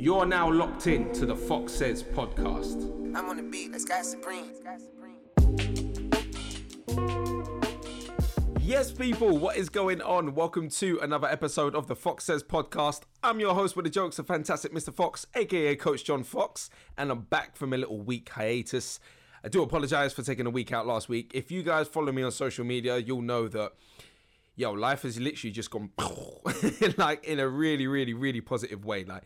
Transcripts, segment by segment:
You're now locked in to the Fox Says podcast. I'm on the beat, let's got supreme. Yes, people, what is going on? Welcome to another episode of the Fox Says podcast. I'm your host with the jokes, the fantastic Mr. Fox, aka Coach John Fox, and I'm back from a little week hiatus. I do apologize for taking a week out last week. If you guys follow me on social media, you'll know that yo, life has literally just gone like in a really, really, really positive way. Like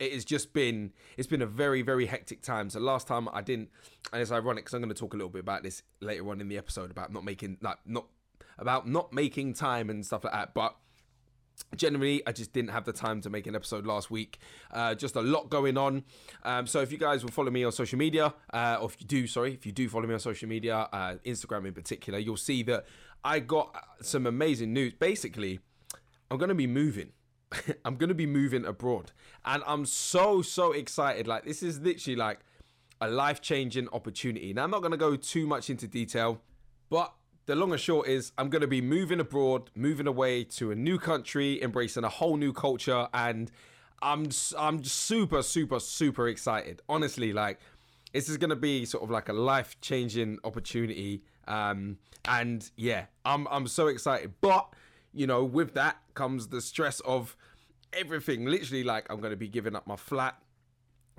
it has just been it's been a very very hectic time. So last time i didn't and it's ironic because i'm going to talk a little bit about this later on in the episode about not making like not about not making time and stuff like that but generally i just didn't have the time to make an episode last week. Uh, just a lot going on. Um, so if you guys will follow me on social media uh, or if you do sorry if you do follow me on social media uh, instagram in particular you'll see that i got some amazing news. Basically i'm going to be moving I'm gonna be moving abroad, and I'm so so excited. Like this is literally like a life changing opportunity. Now I'm not gonna go too much into detail, but the long and short is I'm gonna be moving abroad, moving away to a new country, embracing a whole new culture, and I'm I'm super super super excited. Honestly, like this is gonna be sort of like a life changing opportunity. Um, and yeah, I'm I'm so excited, but you know, with that comes the stress of everything. Literally, like I'm to be giving up my flat.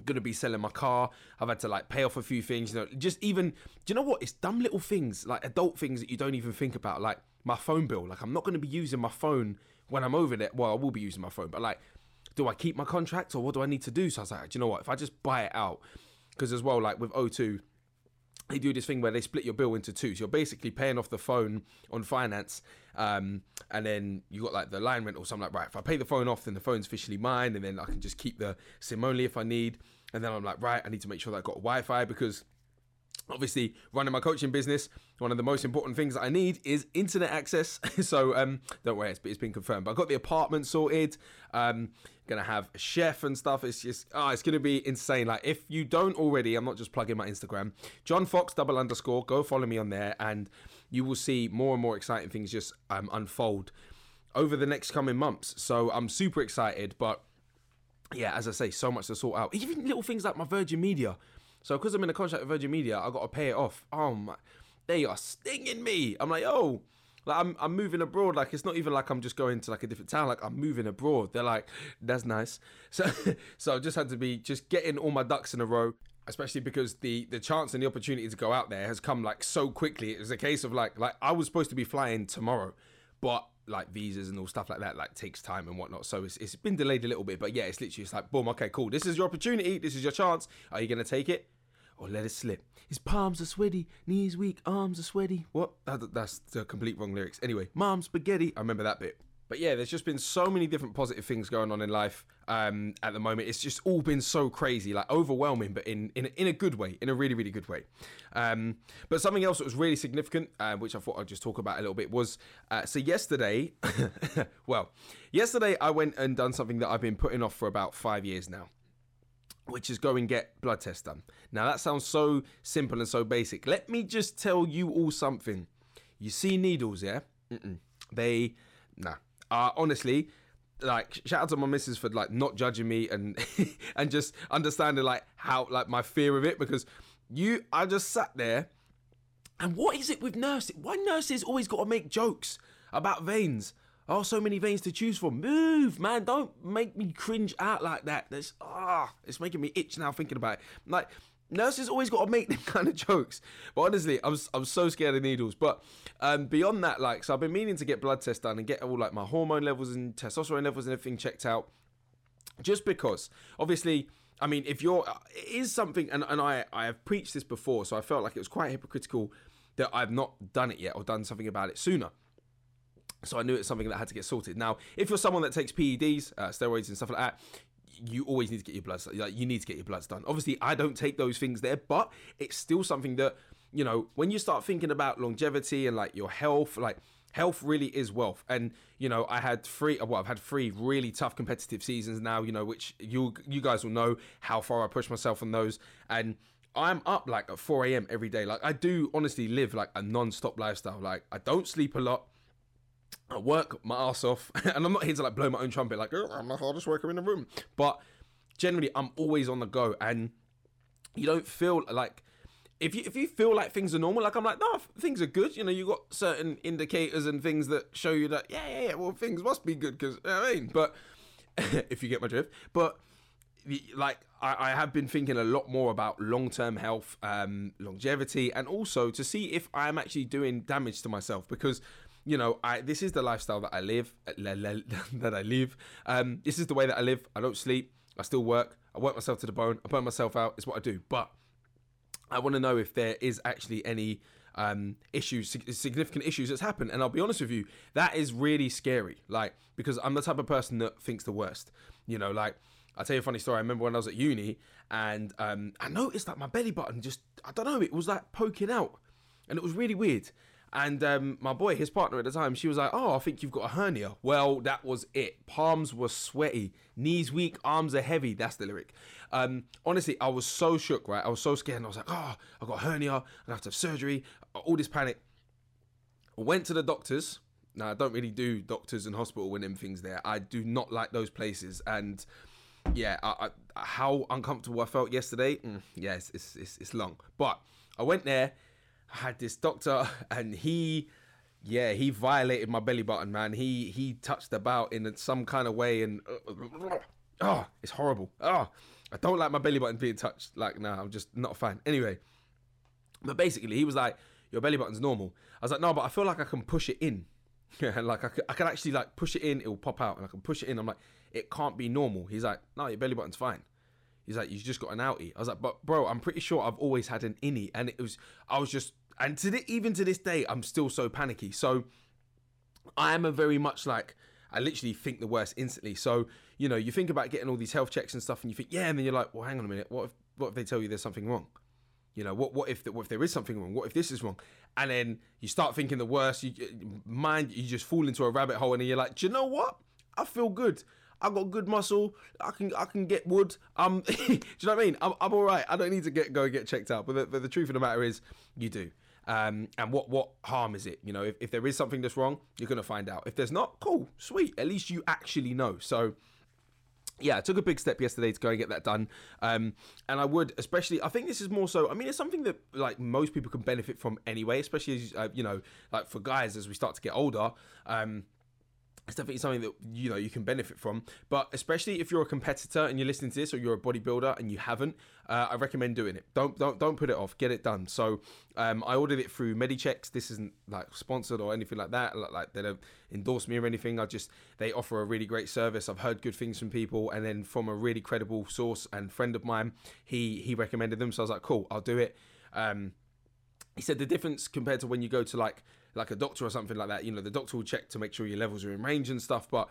To be selling my car. I've had to like pay off a few things. You know, just even. Do you know what? It's dumb little things, like adult things that you don't even think about, like my phone bill. Like I'm not to be using my phone when I'm over there. Well, I will be using my phone, but like, do I keep my contract or what do I need to do? So I was like, do you know what? If I just buy it out, because as well, like with O2 they do this thing where they split your bill into two. So you're basically paying off the phone on finance, um, and then you got like the line rent or something like right. If I pay the phone off, then the phone's officially mine, and then I can just keep the SIM only if I need. And then I'm like, right, I need to make sure that I got Wi-Fi because obviously running my coaching business one of the most important things that i need is internet access. So um don't worry it's, it's been confirmed. But i got the apartment sorted. Um gonna have a chef and stuff. It's just oh it's gonna be insane. Like if you don't already i'm not just plugging my instagram john fox double underscore go follow me on there and you will see more and more exciting things just um unfold over the next coming months. So i'm super excited but yeah as i say so much to sort out. Even little things like my virgin media so because I'm in a contract with Virgin Media, I got to pay it off. Oh my, they are stinging me. I'm like, oh, like I'm I'm moving abroad. Like it's not even like I'm just going to like a different town. Like I'm moving abroad. They're like, that's nice. So so I just had to be just getting all my ducks in a row. Especially because the the chance and the opportunity to go out there has come like so quickly. It was a case of like like I was supposed to be flying tomorrow, but like visas and all stuff like that like takes time and whatnot. So it's, it's been delayed a little bit but yeah it's literally it's like boom okay cool. This is your opportunity. This is your chance. Are you gonna take it or let it slip? His palms are sweaty. Knees weak. Arms are sweaty. What? That, that's the complete wrong lyrics. Anyway mom spaghetti. I remember that bit but yeah, there's just been so many different positive things going on in life um, at the moment. It's just all been so crazy, like overwhelming, but in in, in a good way, in a really really good way. Um, but something else that was really significant, uh, which I thought I'd just talk about a little bit, was uh, so yesterday. well, yesterday I went and done something that I've been putting off for about five years now which is go and get blood test done. Now that sounds so simple and so basic. Let me just tell you all something. You see needles, yeah? Mm-mm. They, nah, uh, honestly, like shout out to my missus for like not judging me and and just understanding like how like my fear of it because you I just sat there and what is it with nurses? Why nurses always got to make jokes about veins? Oh, so many veins to choose from. Move, man! Don't make me cringe out like that. That's ah, it's making me itch now thinking about it. Like nurses always got to make them kind of jokes. But honestly, I'm I'm so scared of needles. But um, beyond that, like, so I've been meaning to get blood tests done and get all like my hormone levels and testosterone levels and everything checked out, just because, obviously. I mean, if you're, it is something, and, and I, I have preached this before, so I felt like it was quite hypocritical that I've not done it yet or done something about it sooner. So I knew it's something that had to get sorted. Now, if you're someone that takes PEDs, uh, steroids, and stuff like that, you always need to get your bloods like you need to get your bloods done. Obviously i don't take those things there but it's still something that you know when you start thinking about longevity and like your health like health really is wealth. And you know i had three well i've had three really tough competitive seasons now you know which you you guys will know how far i push myself on those. And i'm up like at 4 a.m every day. Like i do honestly live like a non-stop lifestyle. Like i don't sleep a lot I work my ass off, and I'm not here to like blow my own trumpet, like oh, I'm the hardest worker in the room. But generally I'm always on the go, and you don't feel like if you if you feel like things are normal, like I'm like, no, things are good. You know, you got certain indicators and things that show you that, yeah, yeah, yeah. Well, things must be good because you know I mean, but if you get my drift, but like I, I, have been thinking a lot more about long-term health, um, longevity, and also to see if I'm actually doing damage to myself because you know I this is the lifestyle that I live that I live. Um, this is the way that I live. I don't sleep. I still work. I work myself to the bone. I burn myself out. It's what I do. But I want to know if there is actually any um, issues, significant issues that's happened. And I'll be honest with you, that is really scary. Like, because I'm the type of person that thinks the worst. You know, like, I'll tell you a funny story. I remember when I was at uni and um, I noticed that my belly button just, I don't know, it was like poking out. And it was really weird. And um, my boy, his partner at the time, she was like, "Oh, I think you've got a hernia." Well, that was it. Palms were sweaty, knees weak, arms are heavy. That's the lyric. Um, honestly, I was so shook. Right, I was so scared. And I was like, "Oh, I got hernia. I'm have to have surgery." All this panic. Went to the doctors. Now, I don't really do doctors and hospital when them things there. I do not like those places. And yeah, I, I, how uncomfortable I felt yesterday. Mm, yes, it's, it's it's long, but I went there I had this doctor and he yeah, he violated my belly button, man. He he touched about in some kind of way and uh, oh, it's horrible. Oh, I don't like my belly button being touched. Like, nah, I'm just not a fan. Anyway, but basically, he was like, "Your belly button's normal." I was like, "No, but I feel like I can push it in." Yeah, like I can, I can actually like push it in, it will pop out, and I can push it in. I'm like, it can't be normal. He's like, "No, your belly button's fine." He's like, "You just got an outie." I was like, "But bro, I'm pretty sure I've always had an innie," and it was I was just and to the, even to this day, I'm still so panicky. So I am a very much like I literally think the worst instantly. So you know, you think about getting all these health checks and stuff, and you think, yeah, and then you're like, well, hang on a minute, what if what if they tell you there's something wrong? You know, what what if what if there is something wrong? What if this is wrong? And then you start thinking the worst. You mind you just fall into a rabbit hole, and then you're like, do you know what? I feel good. I got good muscle. I can I can get wood. Um, do you know what I mean? I'm, I'm all right. I don't need to get go get checked out. But the, but the truth of the matter is, you do. Um, and what what harm is it? You know, if, if there is something that's wrong, you're gonna find out. If there's not, cool, sweet. At least you actually know. So yeah, I took a big step yesterday to go and get that done. Um, and I would, especially, I think this is more so, I mean, it's something that like most people can benefit from anyway, especially as, uh, you know, like for guys as we start to get older. Um, it's definitely something that you know you can benefit from. But especially if you're a competitor and you're listening to this or you're a bodybuilder and you haven't uh, i recommend doing it. Don't don't don't put it off. Get it done. So um, i ordered it through medichecks. This isn't like sponsored or anything like that. Like, like they don't endorse me or anything. I just they offer a really great service. I've heard good things from people. And then from a really credible source and friend of mine he he recommended them. So i was like cool i'll do it. Um, he said the difference compared to when you go to like like a doctor or something like that. You know, the doctor will check to make sure your levels are in range and stuff, but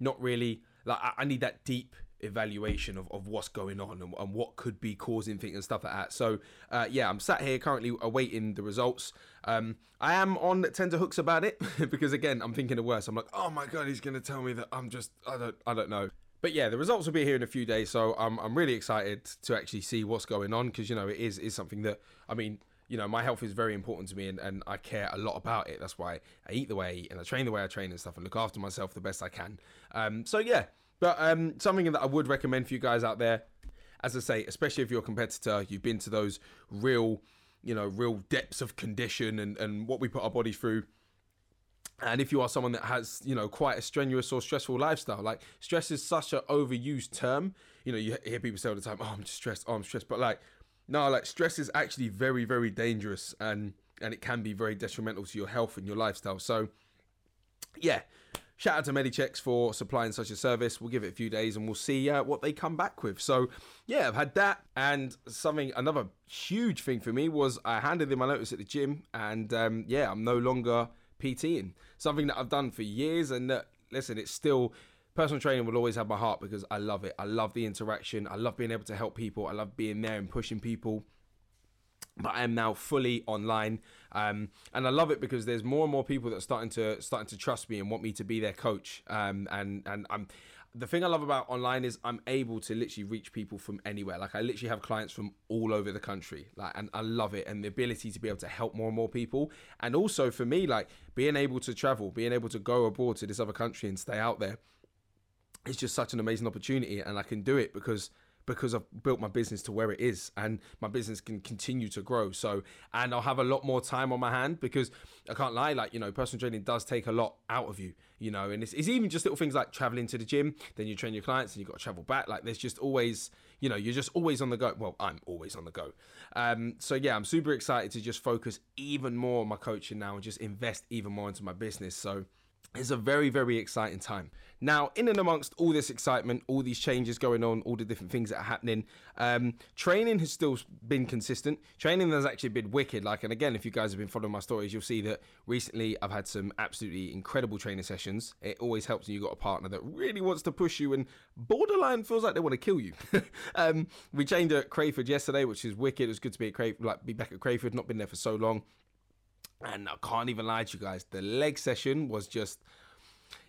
not really. Like I, I need that deep evaluation of, of what's going on and, and, what could be causing things and stuff like that. So uh, yeah, I'm sat here currently awaiting the results. Um, I am on tender hooks about it because again, I'm thinking the worst. I'm like, oh my god, he's gonna tell me that I'm just I don't I don't know. But yeah, the results will be here in a few days, so I'm I'm really excited to actually see what's going on because you know it is is something that I mean you know, my health is very important to me and, and I care a lot about it. That's why I eat the way I eat and I train the way I train and stuff and look after myself the best I can. Um, so, yeah, but um, something that I would recommend for you guys out there, as I say, especially if you're a competitor, you've been to those real, you know, real depths of condition and, and what we put our body through. And if you are someone that has, you know, quite a strenuous or stressful lifestyle, like stress is such an overused term. You know, you hear people say all the time, "Oh, I'm just stressed. Oh, I'm stressed." But like, no, like stress is actually very, very dangerous and and it can be very detrimental to your health and your lifestyle. So, yeah, shout out to Medichecks for supplying such a service. We'll give it a few days and we'll see uh, what they come back with. So, yeah, I've had that. And something, another huge thing for me was I handed in my notice at the gym and um, yeah, I'm no longer PTing. Something that I've done for years and that, listen, it's still personal training will always have my heart because I love it. I love the interaction. I love being able to help people. I love being there and pushing people. But I am now fully online, um, and I love it because there's more and more people that are starting to starting to trust me and want me to be their coach. Um, and and I'm the thing I love about online is I'm able to literally reach people from anywhere. Like I literally have clients from all over the country. Like and I love it and the ability to be able to help more and more people. And also for me, like being able to travel, being able to go abroad to this other country and stay out there it's just such an amazing opportunity and I can do it because because I've built my business to where it is and my business can continue to grow. So, and I'll have a lot more time on my hand because I can't lie, like, you know, personal training does take a lot out of you, you know, and it's, it's even just little things like traveling to the gym, then you train your clients and you've got to travel back. Like, there's just always, you know, you're just always on the go. Well, I'm always on the go. Um, so, yeah, I'm super excited to just focus even more on my coaching now and just invest even more into my business. So, it's a very, very exciting time. Now, in and amongst all this excitement, all these changes going on, all the different things that are happening, um, training has still been consistent. Training has actually been wicked. Like, and again, if you guys have been following my stories, you'll see that recently I've had some absolutely incredible training sessions. It always helps when you've got a partner that really wants to push you and borderline feels like they want to kill you. um, we trained at Crayford yesterday, which is wicked. It was good to be at Crayford, like be back at Crayford, not been there for so long. And I can't even lie to you guys, the leg session was just,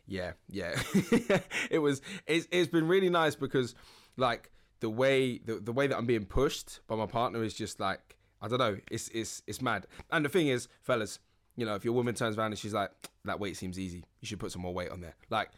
yeah, yeah. it was. It's, it's been really nice because, like, the way the, the way that I'm being pushed by my partner is just like I don't know. It's it's it's mad. And the thing is, fellas, you know, if your woman turns around and she's like, "That weight seems easy. You should put some more weight on there." Like,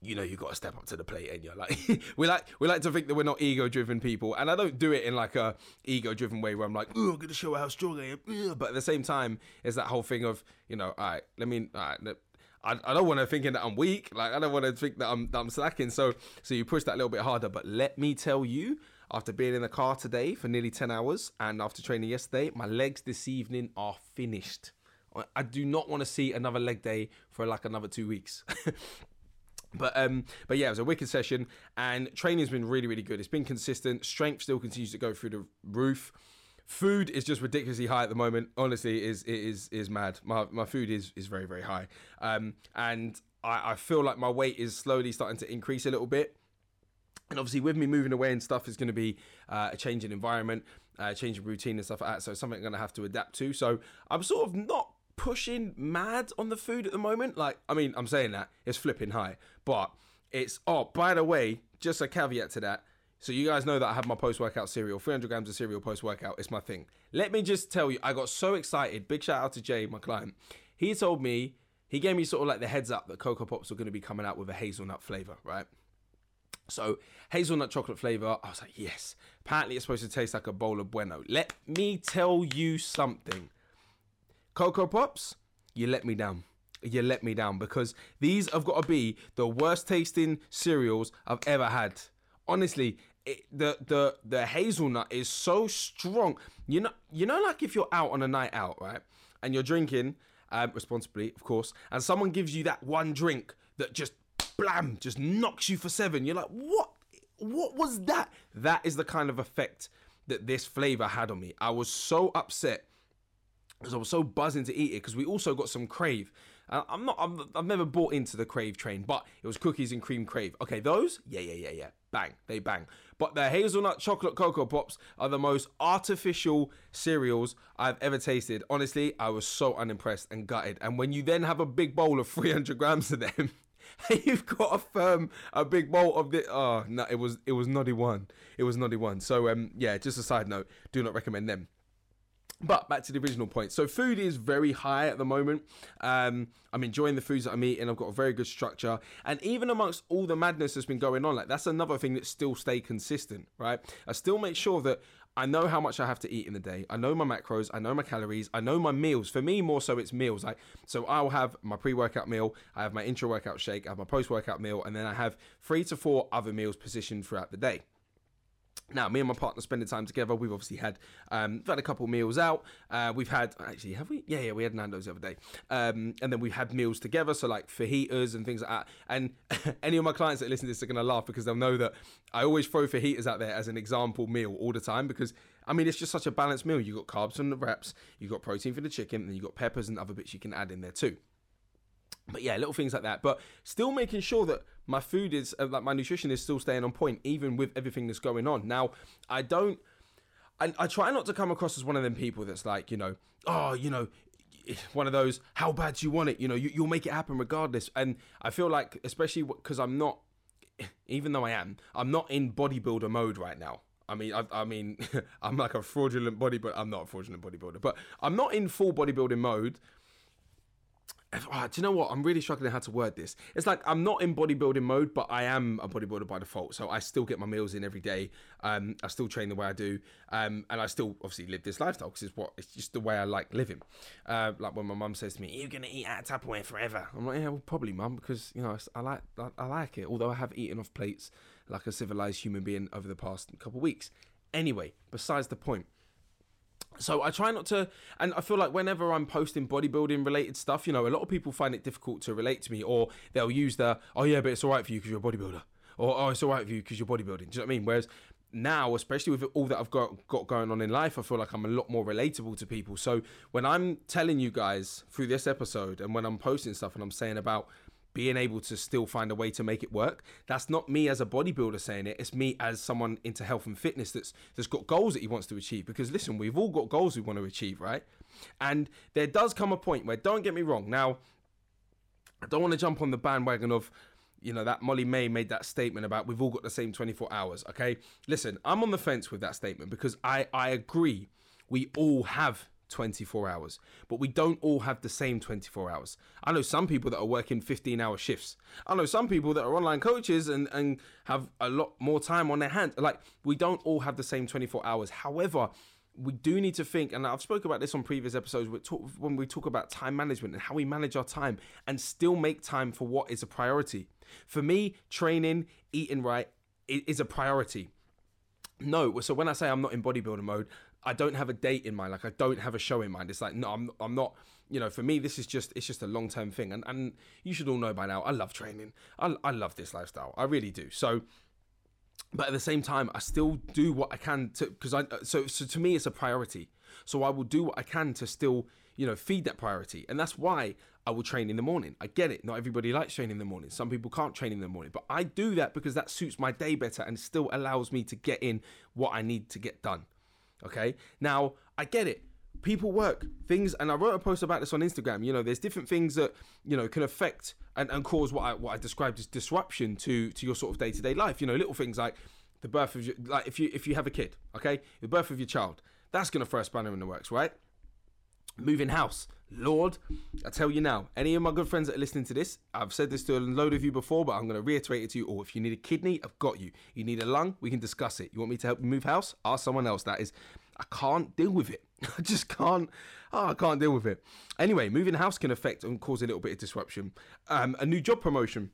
you know you got to step up to the plate and you're like we like we like to think that we're not ego driven people and i don't do it in like a ego driven way where i'm like oh i'm gonna show how strong i am but at the same time it's that whole thing of you know all right let me all right, I, I don't want to thinking that I'm weak. Like I don't want to think that I'm that I'm slacking. So so you push that a little bit harder. But let me tell you, after being in the car today for nearly ten hours and after training yesterday, my legs this evening are finished. I do not want to see another leg day for like another two weeks. But um, but yeah, it was a wicked session, and training's been really, really good. It's been consistent. Strength still continues to go through the roof. Food is just ridiculously high at the moment. Honestly, is it is is mad. My my food is is very very high. Um, and I, I feel like my weight is slowly starting to increase a little bit. And obviously, with me moving away and stuff, is going to be uh, a change in environment, uh, change in routine and stuff like that. So something I'm going to have to adapt to. So I'm sort of not pushing mad on the food at the moment. Like, I mean, I'm saying that it's flipping high, but it's oh, by the way, just a caveat to that. So you guys know that I have my post-workout cereal, 300 grams of cereal post-workout. It's my thing. Let me just tell you, I got so excited. Big shout out to Jay, my client. He told me, he gave me sort of like the heads up that Cocoa Pops were going to be coming out with a hazelnut flavor, right? So hazelnut chocolate flavor. I was like, yes. Apparently, it's supposed to taste like a bowl of Bueno. Let me tell you something. Cocoa Pops, you let me down. You let me down because these have got to be the worst tasting cereals I've ever had. Honestly, it, the the the hazelnut is so strong. You know, you know, like if you're out on a night out, right, and you're drinking um, responsibly, of course, and someone gives you that one drink that just blam, just knocks you for seven. You're like, what? What was that? That is the kind of effect that this flavor had on me. I was so upset because I was so buzzing to eat it because we also got some Krave. Uh, I'm not, i have never bought into the Krave train, but it was cookies and cream Krave. Okay, those, yeah, yeah, yeah, yeah, bang, they bang. But the hazelnut chocolate cocoa pops are the most artificial cereals I've ever tasted. Honestly, I was so unimpressed and gutted. And when you then have a big bowl of 300 grams of them. you've got a firm a big bowl of the oh no it was it was noddy one it was noddy one so um yeah just a side note do not recommend them but back to the original point. So food is very high at the moment. Um, I'm enjoying the foods that I'm eating. I've got a very good structure, and even amongst all the madness that's been going on, like that's another thing that still stay consistent, right? I still make sure that I know how much I have to eat in the day. I know my macros. I know my calories. I know my meals. For me, more so, it's meals. Like so, I'll have my pre-workout meal. I have my intra-workout shake. I have my post-workout meal, and then I have three to four other meals positioned throughout the day. Now, me and my partner spending time together. We've obviously had um, we've had a couple meals out. Uh, we've had actually, have we? Yeah, yeah, we had Nando's the other day, um, and then we've had meals together. So like fajitas and things like that. And any of my clients that listen to this are gonna laugh because they'll know that I always throw fajitas out there as an example meal all the time because I mean it's just such a balanced meal. You got carbs from the wraps, you got protein for the chicken, and you got peppers and other bits you can add in there too. But yeah, little things like that. But still making sure that my food is uh, like my nutrition is still staying on point, even with everything that's going on. Now, I don't. I, I try not to come across as one of them people that's like, you know, oh, you know, one of those, how bad do you want it? You know, you, you'll make it happen regardless. And I feel like, especially because I'm not, even though I am, I'm not in bodybuilder mode right now. I mean, I, I mean, I'm like a fraudulent body, but I'm not a fraudulent bodybuilder. But I'm not in full bodybuilding mode Oh, do you know what? I'm really struggling how to word this. It's like I'm not in bodybuilding mode, but I am a bodybuilder by default. So I still get my meals in every day. Um, I still train the way I do, um, and I still obviously live this lifestyle because it's what it's just the way I like living. Uh, like when my mum says to me, "You're gonna eat out of Tupperware forever," I'm like, "Yeah, well, probably, mum, because you know I like I, I like it. Although I have eaten off plates like a civilized human being over the past couple of weeks. Anyway, besides the point so I try not to, and I feel like whenever I'm posting bodybuilding related stuff, you know, a lot of people find it difficult to relate to me, or they'll use the, oh yeah, but it's all right for you because you're a bodybuilder, or oh, it's all right for you because you're bodybuilding. Do you know what I mean? Whereas now, especially with all that I've got got going on in life, I feel like I'm a lot more relatable to people. So when I'm telling you guys through this episode, and when I'm posting stuff, and I'm saying about being able to still find a way to make it work. That's not me as a bodybuilder saying it. It's me as someone into health and fitness that's that's got goals that he wants to achieve. Because listen, we've all got goals we want to achieve, right? And there does come a point where, don't get me wrong, now I don't want to jump on the bandwagon of you know that Molly-Mae made that statement about we've all got the same 24 hours okay listen i'm on the fence with that statement because i i agree we all have 24 hours, but we don't all have the same 24 hours. I know some people that are working 15 hour shifts. I know some people that are online coaches and, and have a lot more time on their hands. Like, we don't all have the same 24 hours. However, we do need to think, and I've spoken about this on previous episodes when we talk about time management and how we manage our time and still make time for what is a priority. For me, training, eating right is a priority. No, so when I say I'm not in bodybuilder mode, I don't have a date in mind. Like I don't have a show in mind. It's like no, I'm I'm not. You know, for me, this is just it's just a long term thing. And and you should all know by now, I love training. I I love this lifestyle. I really do. So. But at the same time, I still do what I can to because I so so to me it's a priority. So I will do what I can to still you know feed that priority, and that's why I will train in the morning. I get it. Not everybody likes training in the morning. Some people can't train in the morning, but I do that because that suits my day better and still allows me to get in what I need to get done. Okay. Now, I get it. People work things, and I wrote a post about this on Instagram. You know, there's different things that you know can affect and, and cause what I what I described as disruption to to your sort of day to day life. You know, little things like the birth of your like if you if you have a kid, okay, the birth of your child, that's gonna throw a spanner in the works, right? Moving house, Lord, I tell you now, any of my good friends that are listening to this, I've said this to a load of you before, but I'm going to reiterate it to you all. If you need a kidney, I've got you. You need a lung, we can discuss it. You want me to help you move house? Ask someone else. That is, I can't deal with it. I just can't. Oh, I can't deal with it. Anyway, moving house can affect and cause a little bit of disruption. Um, a new job promotion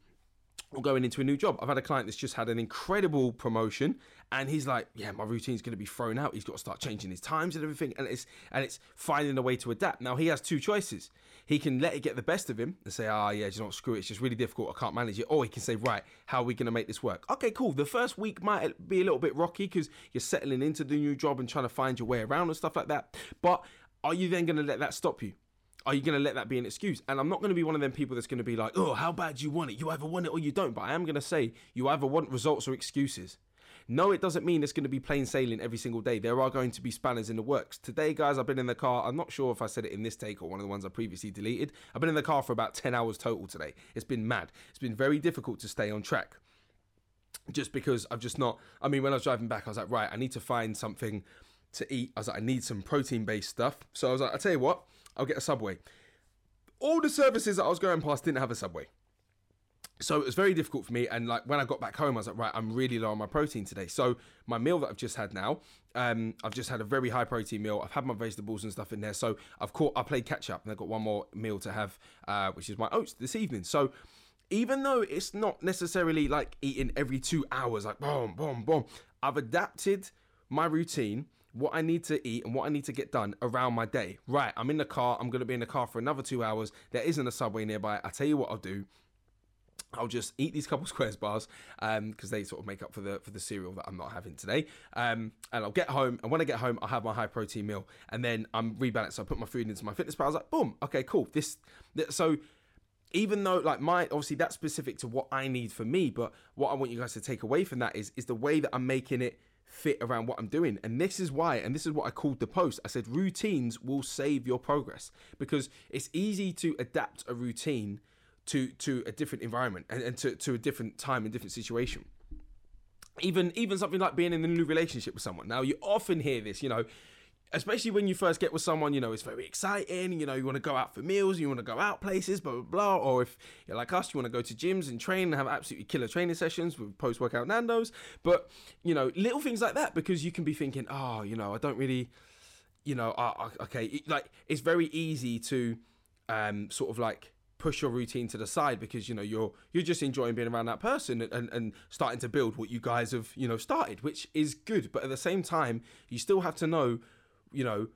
or going into a new job. I've had a client that's just had an incredible promotion and he's like, yeah, my routine's going to be thrown out. He's got to start changing his times and everything and it's and it's finding a way to adapt. Now he has two choices. He can let it get the best of him and say, "Ah, oh, yeah, just not screw it. It's just really difficult. I can't manage it." Or he can say, "Right, how are we going to make this work?" Okay, cool. The first week might be a little bit rocky because you're settling into the new job and trying to find your way around and stuff like that. But are you then going to let that stop you? are you going to let that be an excuse? And I'm not going to be one of them people that's going to be like, oh, how bad do you want it? You either want it or you don't. But I am going to say you either want results or excuses. No, it doesn't mean it's going to be plain sailing every single day. There are going to be spanners in the works. Today, guys, I've been in the car. I'm not sure if I said it in this take or one of the ones I previously deleted. I've been in the car for about 10 hours total today. It's been mad. It's been very difficult to stay on track. Just because I've just not. I mean, when I was driving back, I was like, right, I need to find something to eat. I was like, I need some protein based stuff. So I was like, I'll tell you what, I'll get a Subway. All the services that I was going past didn't have a Subway. So it was very difficult for me. And like when I got back home, I was like, right, I'm really low on my protein today. So my meal that I've just had now, um, I've just had a very high protein meal. I've had my vegetables and stuff in there. So I've caught, I played catch up and I've got one more meal to have, uh, which is my oats this evening. So even though it's not necessarily like eating every two hours, like boom, boom, boom, I've adapted my routine what I need to eat and what I need to get done around my day. Right, I'm in the car. I'm to be in the car for another two hours. There isn't a subway nearby. I tell you what I'll do. I'll just eat these couple squares bars because um, they sort of make up for the for the cereal that I'm not having today. Um, and I'll get home, and when I get home, I'll have my high protein meal, and then I'm rebalanced. So I put my food into MyFitnessPal. I was like, boom, okay, cool. This, this so even though like my obviously that's specific to what I need for me, but what I want you guys to take away from that is is the way that I'm making it fit around what I'm doing. And this is why, and this is what I called the post. I said routines will save your progress because it's easy to adapt a routine to to a different environment and, and to, to a different time and different situation. Even even something like being in a new relationship with someone. Now you often hear this, you know, especially when you first get with someone, you know, it's very exciting. You know, you want to go out for meals, you want to go out places, blah, blah, blah. Or if you're like us, you want to go to gyms and train and have absolutely killer training sessions with post workout Nando's. But, you know, little things like that because you can be thinking, oh, you know, I don't really, you know, uh, okay, like it's very easy to um, sort of like push your routine to the side because you know you're you're just enjoying being around that person and, and starting to build what you guys have you know started which is good. But at the same time you still have to know you know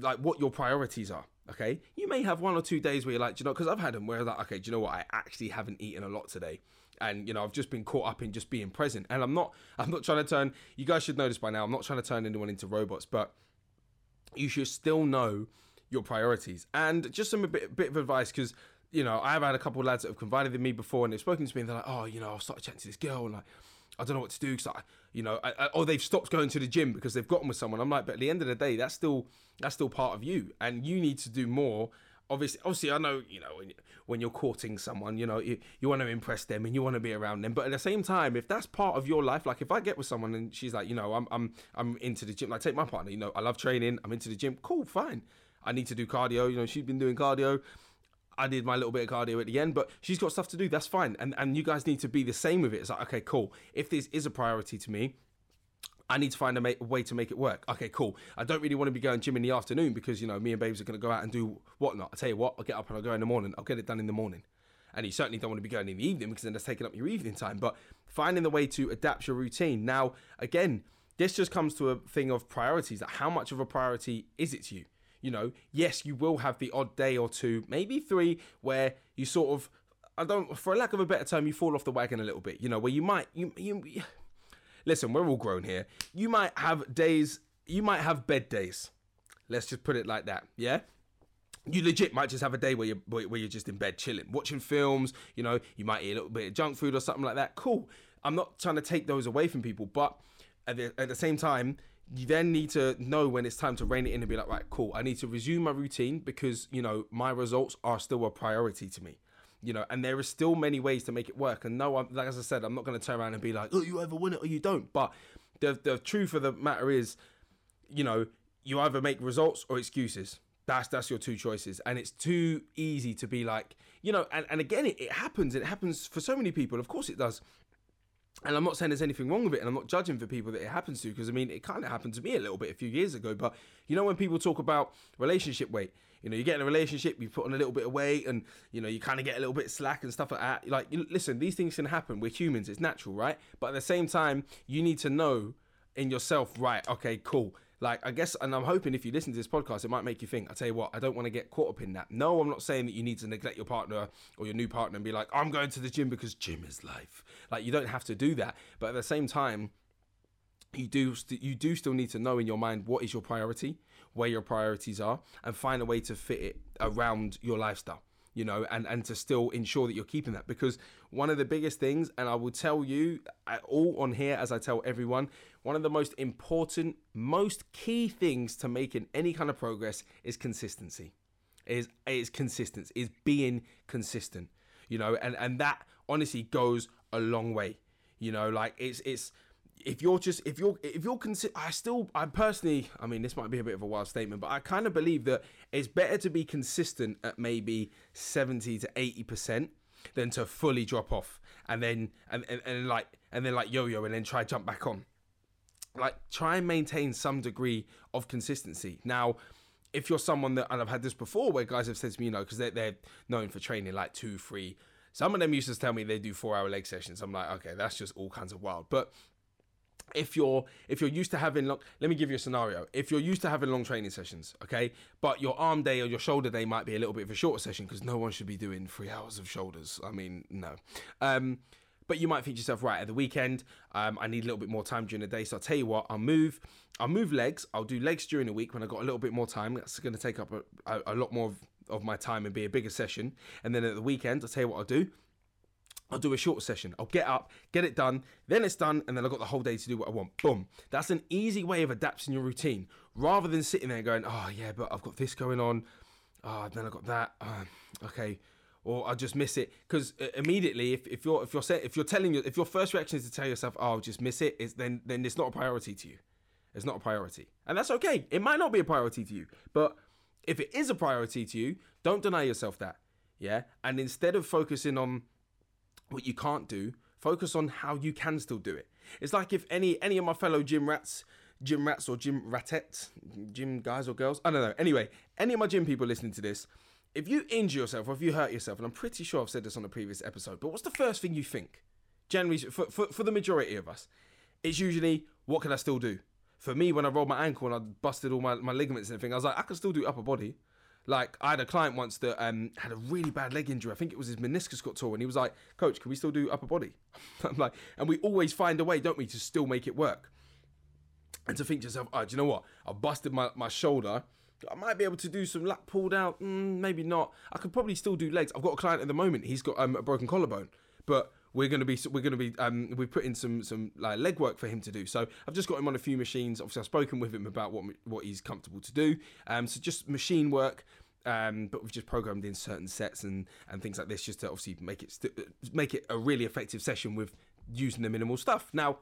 like what your priorities are okay? You may have one or two days where you're like you know because i've had them where like okay do you know what? I actually haven't eaten a lot today. And you know i've just been caught up in just being present. And i'm not i'm not trying to turn you guys should this by now i'm not trying to turn anyone into robots but you should still know your priorities. And just some a bit, bit of advice because you know, I've had a couple of lads that have confided in me before and they've spoken to me and they're like, oh, you know, I've started chatting to this girl and like, I don't know what to do because I, you know, I, I, or they've stopped going to the gym because they've gotten with someone. I'm like, but at the end of the day, that's still that's still part of you, and you need to do more. Obviously, obviously, I know you know when, when you're courting someone, you know, you, you want to impress them and you want to be around them. But at the same time, if that's part of your life, like if I get with someone and she's like, you know, I'm I'm I'm into the gym, like take my partner, you know, I love training, I'm into the gym, cool, fine. I need to do cardio. You know, she's been doing cardio. I did my little bit of cardio at the end, but she's got stuff to do. That's fine. And and you guys need to be the same with it. It's like, okay, cool. If this is a priority to me, I need to find a, a, way to make it work. Okay, cool. I don't really want to be going gym in the afternoon because you know me and babes are going to go out and do whatnot. I tell you what, I'll get up and I'll go in the morning. I'll get it done in the morning. And you certainly don't want to be going in the evening because then that's taking up your evening time. But finding the way to adapt your routine. Now, again, this just comes to a thing of priorities. That how much of a priority is it to you? You know, yes, you will have the odd day or two, maybe three, where you sort of, I don't, for lack of a better term, you fall off the wagon a little bit, you know, where you might, you, you, listen, we're all grown here. You might have days, you might have bed days. Let's just put it like that, yeah? you legit might just have a day where you're where you're just in bed chilling, watching films. You know, you might eat a little bit of junk food or something like that. Cool. I'm not trying to take those away from people, but at the, at the same time, you then need to know when it's time to rein it in and be like, right, cool. I need to resume my routine because you know my results are still a priority to me. You know, and there are still many ways to make it work. And no, I'm, like as I said, I'm not going to turn around and be like, oh, you either win it or you don't. But the the truth of the matter is, you know, you either make results or excuses. That's that's your two choices, and it's too easy to be like, you know, and, and again, it, it happens. It happens for so many people. Of course, it does and I'm not saying there's anything wrong with it, and I'm not judging for people that it happens to, because I mean, it kind of happened to me a little bit a few years ago. But you know, when people talk about relationship weight, you know, you get in a relationship, you put on a little bit of weight, and you know, you kind of get a little bit slack and stuff like that. Like, listen, these things can happen. We're humans; it's natural, right? But at the same time, you need to know in yourself, right? Okay, cool like I guess, and I'm hoping if you listen to this podcast, it might make you think. I tell you what, I don't want to get caught up in that. No, I'm not saying that you need to neglect your partner or your new partner and be like, I'm going to the gym because gym is life. Like you don't have to do that, but at the same time, you do st- you do still need to know in your mind what is your priority, where your priorities are, and find a way to fit it around your lifestyle you know, and, and to still ensure that you're keeping that. Because one of the biggest things, and I will tell you uh, all on here as I tell everyone, one of the most important, most key things to making any kind of progress is consistency. Is is consistency, is being consistent. You know, and, and that honestly goes a long way. You know, like it's it's if you're just if you're if you're consider I still I personally I mean this might be a bit of a wild statement but I kind of believe that it's better to be consistent at maybe 70 to 80 percent than to fully drop off and then and, and, and like and then like yo-yo and then try jump back on. Like try and maintain some degree of consistency. Now if you're someone that and I've had this before where guys have said to me you know because they're, they're known for training like two three some of them used to tell me they do four hour leg sessions. I'm like okay that's just all kinds of wild. But if you're if you're used to having long let me give you a scenario. If you're used to having long training sessions okay but your arm day or your shoulder day might be a little bit of a shorter session because no one should be doing three hours of shoulders. I mean no. Um but you might think yourself right at the weekend um, i need a little bit more time during the day. So i'll tell you what i'll move i'll move legs. I'll do legs during the week when i've got a little bit more time. That's going to take up a, a, a lot more of, of my time and be a bigger session. And then at the weekend i'll tell you what i'll do I'll do a short session. I'll get up, get it done, then it's done, and then I've got the whole day to do what I want. Boom. That's an easy way of adapting your routine rather than sitting there going, oh, yeah, but I've got this going on. Oh, then I've got that. Uh, okay. Or I just miss it because uh, immediately, if, if you're if you're if you're telling you if your first reaction is to tell yourself, "Oh, I'll just miss it," is then then it's not a priority to you. It's not a priority. And that's okay. It might not be a priority to you. But if it is a priority to you, don't deny yourself that. Yeah. And instead of focusing on what you can't do, focus on how you can still do it. It's like if any any of my fellow gym rats, gym rats or gym ratettes, gym guys or girls, I don't know. Anyway, any of my gym people listening to this, if you injure yourself or if you hurt yourself, and I'm pretty sure I've said this on a previous episode, but what's the first thing you think? Generally, for, for, for the majority of us, it's usually, what can I still do? For me, when I rolled my ankle and I busted all my, my ligaments and everything, I was like, I can still do upper body. Like I had a client once that um, had a really bad leg injury. I think it was his meniscus got torn, and he was like, "Coach, can we still do upper body?" I'm like, and we always find a way, don't we, to still make it work. And to think to yourself, oh, do you know what? I busted my, my shoulder. I might be able to do some lat pulled out. Mm, maybe not. I could probably still do legs. I've got a client at the moment. He's got um, a broken collarbone, but we're gonna be we're gonna be um, we put in some some like leg work for him to do. So I've just got him on a few machines. Obviously, I've spoken with him about what what he's comfortable to do. Um, so just machine work. Um, but we've just programmed in certain sets and, and things like this just to obviously make it st- make it a really effective session with using the minimal stuff. Now,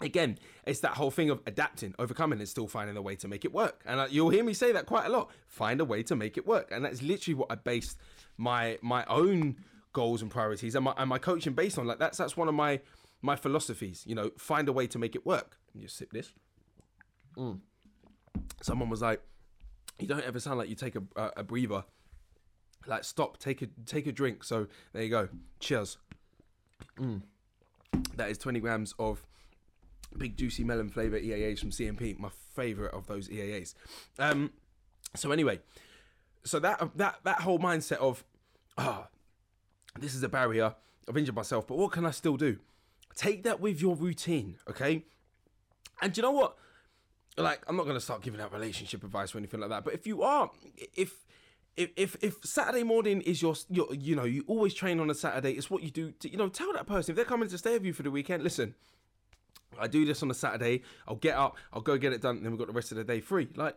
again, it's that whole thing of adapting, overcoming, and still finding a way to make it work. And uh, you'll hear me say that quite a lot. Find a way to make it work, and that's literally what I based my my own goals and priorities and my and my coaching based on. Like that's that's one of my my philosophies. You know, find a way to make it work. You just sip this. Mm. Someone was like, "You don't ever sound like you take a, a, a breather." Like stop, take a take a drink. So there you go. Cheers. Mm. That is twenty grams of big juicy melon flavor EAAs from CMP, my favorite of those EAAs. Um, so anyway, so that that that whole mindset of ah, oh, this is a barrier. I've injured myself, but what can I still do? Take that with your routine, okay? And you know what? Like, I'm not gonna start giving out relationship advice or anything like that. But if you are, if if if, if Saturday morning is your, your you know you always train on a Saturday, it's what you do. To, you know, tell that person if they're coming to stay with you for the weekend. Listen, I do this on a Saturday. I'll get up. I'll go get it done. And then we've got the rest of the day free. Like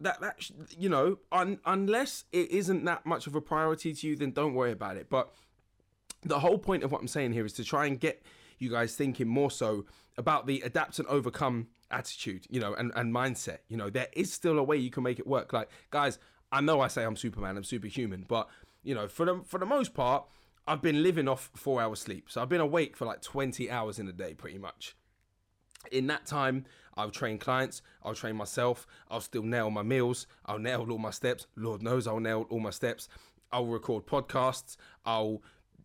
that. That you know, un, unless it isn't that much of a priority to you, then don't worry about it. But the whole point of what I'm saying here is to try and get you guys thinking more so about the adapt and overcome attitude, you know, and, and mindset. You know, there is still a way you can make it work. Like, guys, I know I say I'm Superman, I'm superhuman, but you know, for the for the most part, I've been living off four hours sleep. So I've been awake for like 20 hours in a day, pretty much. In that time, I'll train clients, I'll train myself, I'll still nail my meals, I'll nail all my steps. Lord knows I'll nail all my steps. I'll record podcasts, I'll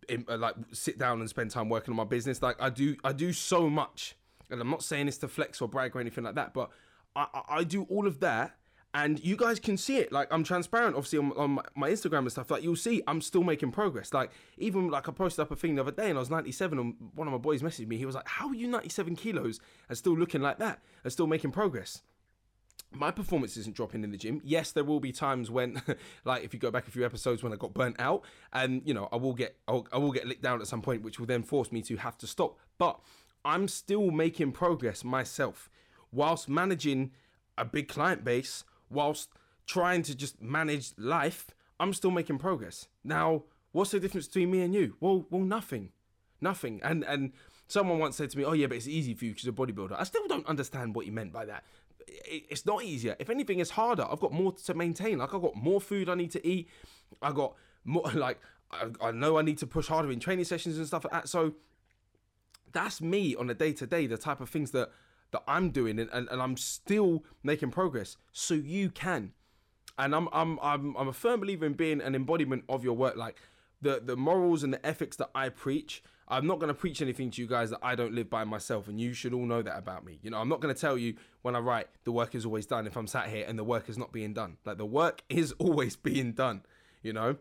uh, like sit down and spend time working on my business. Like I do, I do so much, and I'm not saying this to flex or brag or anything like that, but I, I do all of that and you guys can see it. Like i'm transparent obviously on, on, my instagram and stuff. Like you'll see i'm still making progress. Like even like i posted up a thing the other day and i was 97 and one of my boys messaged me. He was like how are you 97 kilos and still looking like that and still making progress? My performance isn't dropping in the gym. Yes, there will be times when, like, if you go back a few episodes when I got burnt out, and you know, I will get, I'll, I will get licked down at some point, which will then force me to have to stop. But I'm still making progress myself, whilst managing a big client base, whilst trying to just manage life. I'm still making progress. Now, what's the difference between me and you? Well, well, nothing, nothing. And and someone once said to me, "Oh yeah, but it's easy for you because you're a bodybuilder." I still don't understand what you meant by that it's not easier. If anything, it's harder. I've got more to maintain. Like I've got more food I need to eat. I got more like I, I know I need to push harder in training sessions and stuff like that. So that's me on a day to day. The type of things that that I'm doing and, and, and I'm still making progress. So you can. And I'm I'm I'm I'm a firm believer in being an embodiment of your work. Like the the morals and the ethics that I preach I'm not going to preach anything to you guys that I don't live by myself, and you should all know that about me. You know, I'm not going to tell you when I write the work is always done if I'm sat here and the work is not being done. Like the work is always being done. You know,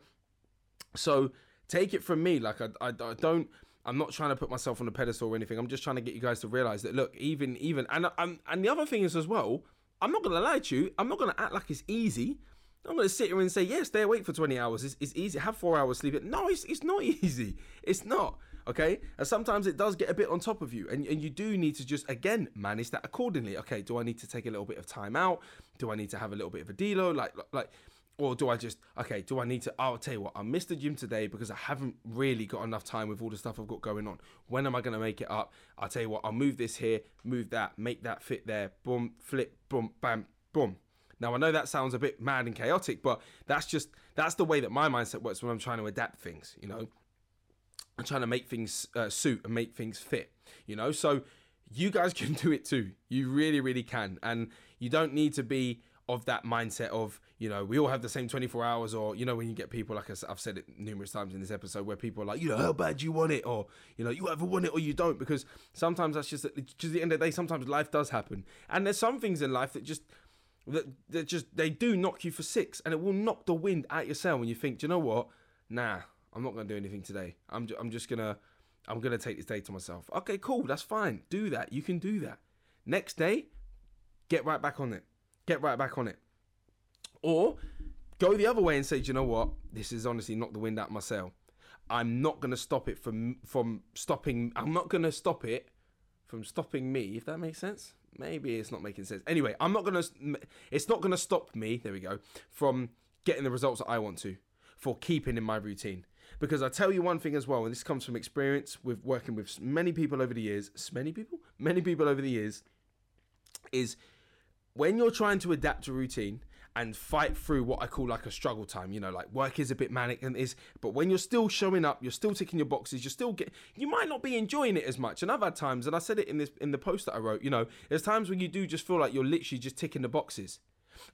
so take it from me. Like I, I, I don't. I'm not trying to put myself on a pedestal or anything. I'm just trying to get you guys to realize that look, even even and and, and the other thing is as well. I'm not gonna lie to you. I'm not gonna act like it's easy. I'm to sit here and say, yeah, stay awake for 20 hours. It's, it's easy. Have four hours sleep. No, it's, it's not easy. It's not okay and sometimes it does get a bit on top of you and, and you do need to just again manage that accordingly okay do i need to take a little bit of time out do i need to have a little bit of a deload like like Or do I just okay? Do I need to? I'll tell you what. I missed the gym today because I haven't really got enough time with all the stuff I've got going on. When am I going to make it up? I'll tell you what. I'll move this here, move that, make that fit there. Boom, flip, boom, bam, boom. Now I know that sounds a bit mad and chaotic, but that's just that's the way that my mindset works when I'm trying to adapt things. You know, I'm trying to make things uh, suit and make things fit. You know, so you guys can do it too. You really, really can, and you don't need to be of that mindset of you know we all have the same 24 hours or you know when you get people like i've said it numerous times in this episode where people are like you know how bad you want it or you know you either want it or you don't because sometimes that's just just the end of the day sometimes life does happen. And there's some things in life that just that, that just they do knock you for six and it will knock the wind out your sail when you think do you know what? Nah i'm not to do anything today. I'm, I'm just gonna i'm gonna take this day to myself. Okay cool that's fine. Do that. You can do that. Next day get right back on it get right back on it. Or go the other way and say, you know what? This is honestly not the wind out my sail. I'm not going to stop it from from stopping. I'm not going to stop it from stopping me. If that makes sense. Maybe it's not making sense. Anyway, I'm not going to. It's not going to stop me. There we go. From getting the results that I want to, for keeping in my routine. Because I tell you one thing as well, and this comes from experience with working with many people over the years. Many people, many people over the years, is when you're trying to adapt a routine and fight through what I call like a struggle time, you know, like work is a bit manic and is, but when you're still showing up, you're still ticking your boxes, you're still get, you might not be enjoying it as much. And I've had times, and I said it in this in the post that I wrote, you know, there's times when you do just feel like you're literally just ticking the boxes.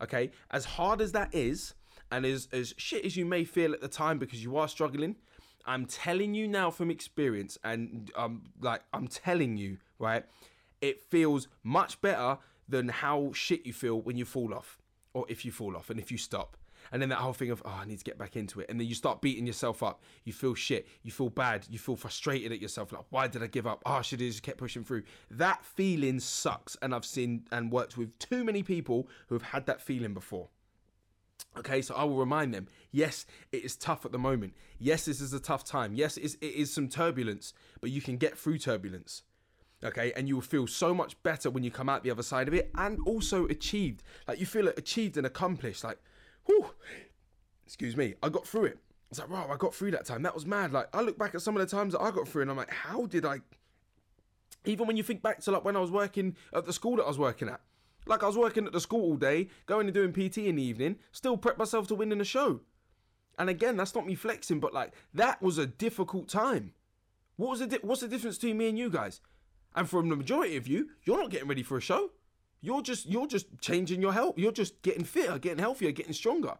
Okay, as hard as that is, and as as shit as you may feel at the time because you are struggling, I'm telling you now from experience, and um, like I'm telling you, right, it feels much better than how shit you feel when you fall off or if you fall off and if you stop. And then that whole thing of, oh, I need to get back into it. And then you start beating yourself up. You feel shit. You feel bad. You feel frustrated at yourself. Like, why did I give up? Oh, I should have just kept pushing through. That feeling sucks. And I've seen and worked with too many people who have had that feeling before. Okay, so I will remind them yes, it is tough at the moment. Yes, this is a tough time. Yes, it is, it is some turbulence, but you can get through turbulence okay? And you will feel so much better when you come out the other side of it and also achieved. Like you feel achieved and accomplished. Like whew, excuse me i got through it. It's like wow i got through that time. That was mad. Like i look back at some of the times that i got through and i'm like how did i even when you think back to like when i was working at the school that i was working at. Like i was working at the school all day going and doing pt in the evening still prep myself to win in a show. And again that's not me flexing but like that was a difficult time. What was the di- what's the difference between me and you guys and from the majority of you, you're not getting ready for a show. You're just you're just changing your health. You're just getting fitter, getting healthier, getting stronger.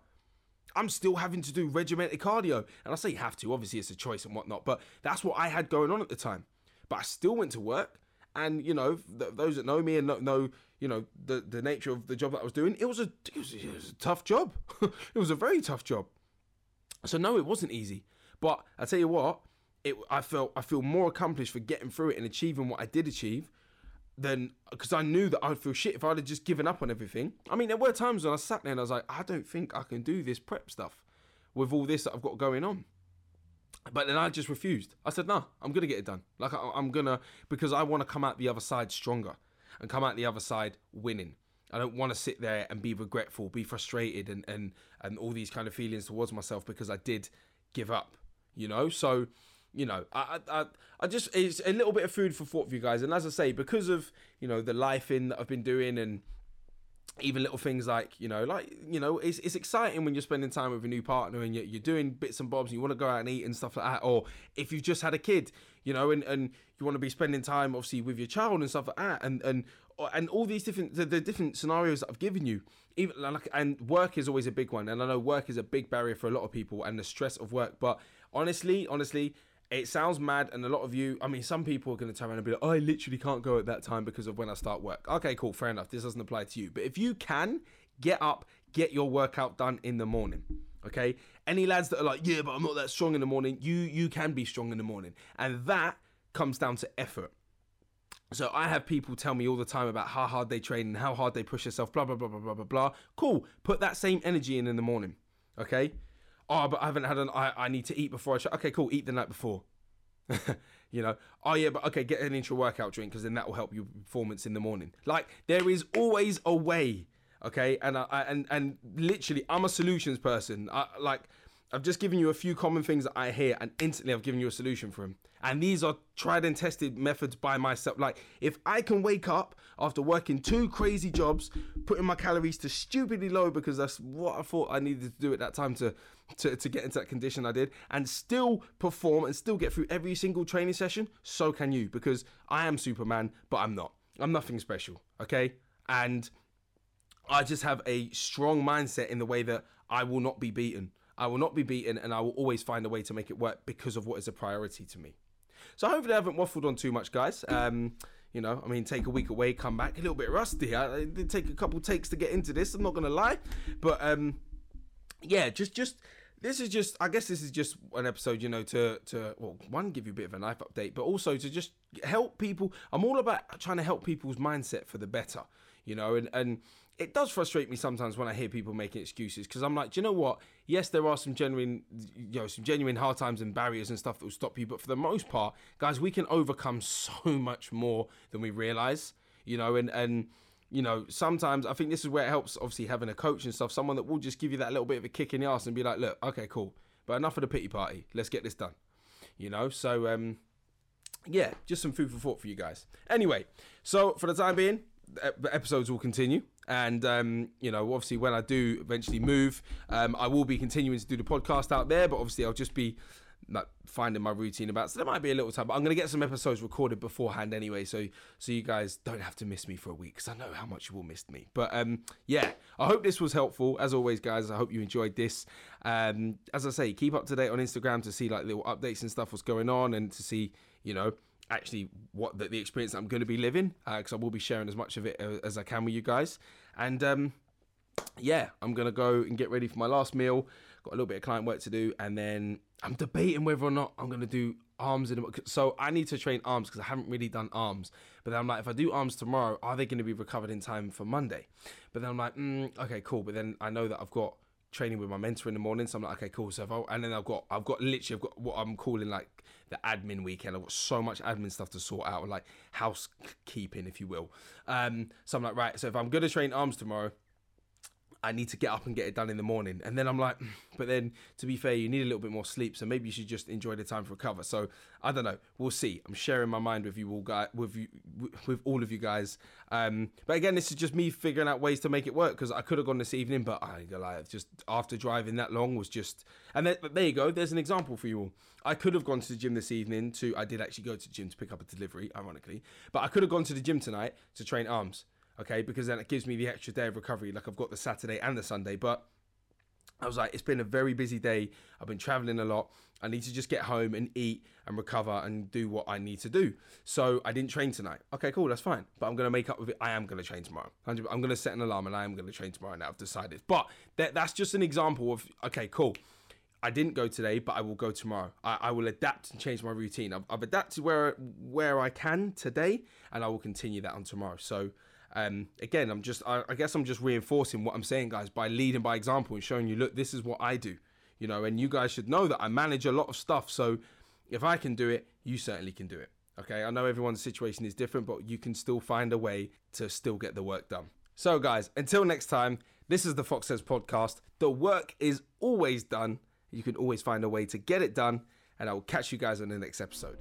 I'm still having to do regimented cardio. And I say you have to, obviously it's a choice and whatnot, but that's what I had going on at the time. But I still went to work. And, you know, th- those that know me and know, you know, the, the nature of the job that I was doing, it was a, it was, it was a tough job. it was a very tough job. So, no, it wasn't easy. But I tell you what, it I felt I feel more accomplished for getting through it and achieving what I did achieve than because I knew that I'd feel shit if I'd have just given up on everything. I mean, there were times when I sat there and I was like, I don't think I can do this prep stuff with all this that I've got going on. But then I just refused. I said, no, I'm gonna get it done. Like I, I'm gonna because I want to come out the other side stronger and come out the other side winning. I don't want to sit there and be regretful, be frustrated, and and and all these kind of feelings towards myself because I did give up. You know, so you know, I, I, I just it's a little bit of food for thought for you guys. And as I say, because of you know the life in that I've been doing, and even little things like you know, like you know, it's it's exciting when you're spending time with a new partner and you're, you're doing bits and bobs, and you want to go out and eat and stuff like that. Or if you've just had a kid, you know, and and you want to be spending time obviously with your child and stuff like that, and and and all these different the, the different scenarios that I've given you even like and work is always a big one and I know work is a big barrier for a lot of people and the stress of work but honestly honestly it sounds mad, and a lot of you, I mean, some people are going to turn around and be like, oh, I literally can't go at that time because of when I start work. Okay, cool, fair enough. This doesn't apply to you. But if you can, get up, get your workout done in the morning. Okay? Any lads that are like, yeah, but I'm not that strong in the morning, you you can be strong in the morning. And that comes down to effort. So I have people tell me all the time about how hard they train and how hard they push themselves, blah blah blah blah blah blah blah. Cool. Put that same energy in in the morning. Okay? Oh, but I haven't had an. I, I need to eat before I show. Okay, cool. Eat the night before. you know. Oh yeah, but okay, get an intra workout drink because then that will help your performance in the morning. Like there is always a way. Okay, and I, I and and literally, I'm a solutions person. I, like I've just given you a few common things that I hear, and instantly I've given you a solution for them. And these are tried and tested methods by myself. Like, if I can wake up after working two crazy jobs, putting my calories to stupidly low because that's what I thought I needed to do at that time to, to, to get into that condition I did, and still perform and still get through every single training session, so can you. Because I am Superman, but I'm not. I'm nothing special, okay? And I just have a strong mindset in the way that I will not be beaten. I will not be beaten and I will always find a way to make it work because of what is a priority to me. So hopefully I haven't waffled on too much, guys. Um, you know, I mean, take a week away, come back a little bit rusty. I, did take a couple takes to get into this. I'm not gonna lie, but um, yeah, just just this is just I guess this is just an episode, you know, to to well, one give you a bit of a life update, but also to just help people. I'm all about trying to help people's mindset for the better, you know, and and it does frustrate me sometimes when I hear people making excuses because I'm like, do you know what? Yes, there are some genuine, you know, some genuine hard times and barriers and stuff that will stop you, but for the most part, guys, we can overcome so much more than we realize, you know, and and you know, sometimes I think this is where it helps. Obviously, having a coach and stuff, someone that will just give you that little bit of a kick in the ass and be like, look, okay, cool, but enough of the pity party. Let's get this done, you know. So, um, yeah, just some food for thought for you guys. Anyway, so for the time being, episodes will continue. And um, you know, obviously, when I do eventually move, um, I will be continuing to do the podcast out there. But obviously, I'll just be like finding my routine about. So there might be a little time, but I'm gonna get some episodes recorded beforehand anyway, so so you guys don't have to miss me for a week because I know how much you will missed me. But um, yeah, I hope this was helpful. As always, guys, I hope you enjoyed this. Um, as I say, keep up to date on Instagram to see like little updates and stuff what's going on, and to see you know actually what the, the experience I'm going to be living because uh, I will be sharing as much of it as, as I can with you guys. And um, yeah, I'm gonna go and get ready for my last meal. Got a little bit of client work to do, and then I'm debating whether or not I'm gonna do arms in. So I need to train arms because I haven't really done arms. But then I'm like, if I do arms tomorrow, are they going to be recovered in time for Monday? But then I'm like, mm, okay, cool. But then I know that I've got training with my mentor in the morning. So I'm like, okay, cool. So I, and then I've got, I've got literally, I've got what I'm calling like the admin weekend. I've got so much admin stuff to sort out, like housekeeping, if you will. Um, so I'm like, right. So if I'm to train arms tomorrow, I need to get up and get it done in the morning. And then I'm like, but then to be fair, you need a little bit more sleep. So maybe you should just enjoy the time to recover. So I don't know. We'll see. I'm sharing my mind with you all guys, with you, with all of you guys. Um, but again, this is just me figuring out ways to make it work because I could have gone this evening, but I like just after driving that long was just. And then, there you go. There's an example for you all. I could have gone to the gym this evening to. I did actually go to the gym to pick up a delivery, ironically, but I could have gone to the gym tonight to train arms okay, because then it gives me the extra day of recovery. Like I've got the Saturday and the Sunday, but I was like, it's been a very busy day. I've been traveling a lot. I need to just get home and eat and recover and do what I need to do. So I didn't train tonight. Okay, cool, that's fine. But I'm going to make up with it. I am going to train tomorrow. I'm going to set an alarm and I am going to train tomorrow now. I've decided. But that, that's just an example of, okay, cool. I didn't go today, but I will go tomorrow. I, I will adapt and change my routine. I've, I've adapted where where I can today, and I will continue that on tomorrow. So um, again, I'm just, I, I guess I'm just reinforcing what I'm saying, guys, by leading by example and showing you, look, this is what I do, you know, and you guys should know that I manage a lot of stuff. So if I can do it, you certainly can do it. Okay, I know everyone's situation is different, but you can still find a way to still get the work done. So, guys, until next time, this is the Fox Says podcast. The work is always done. You can always find a way to get it done, and I will catch you guys on the next episode.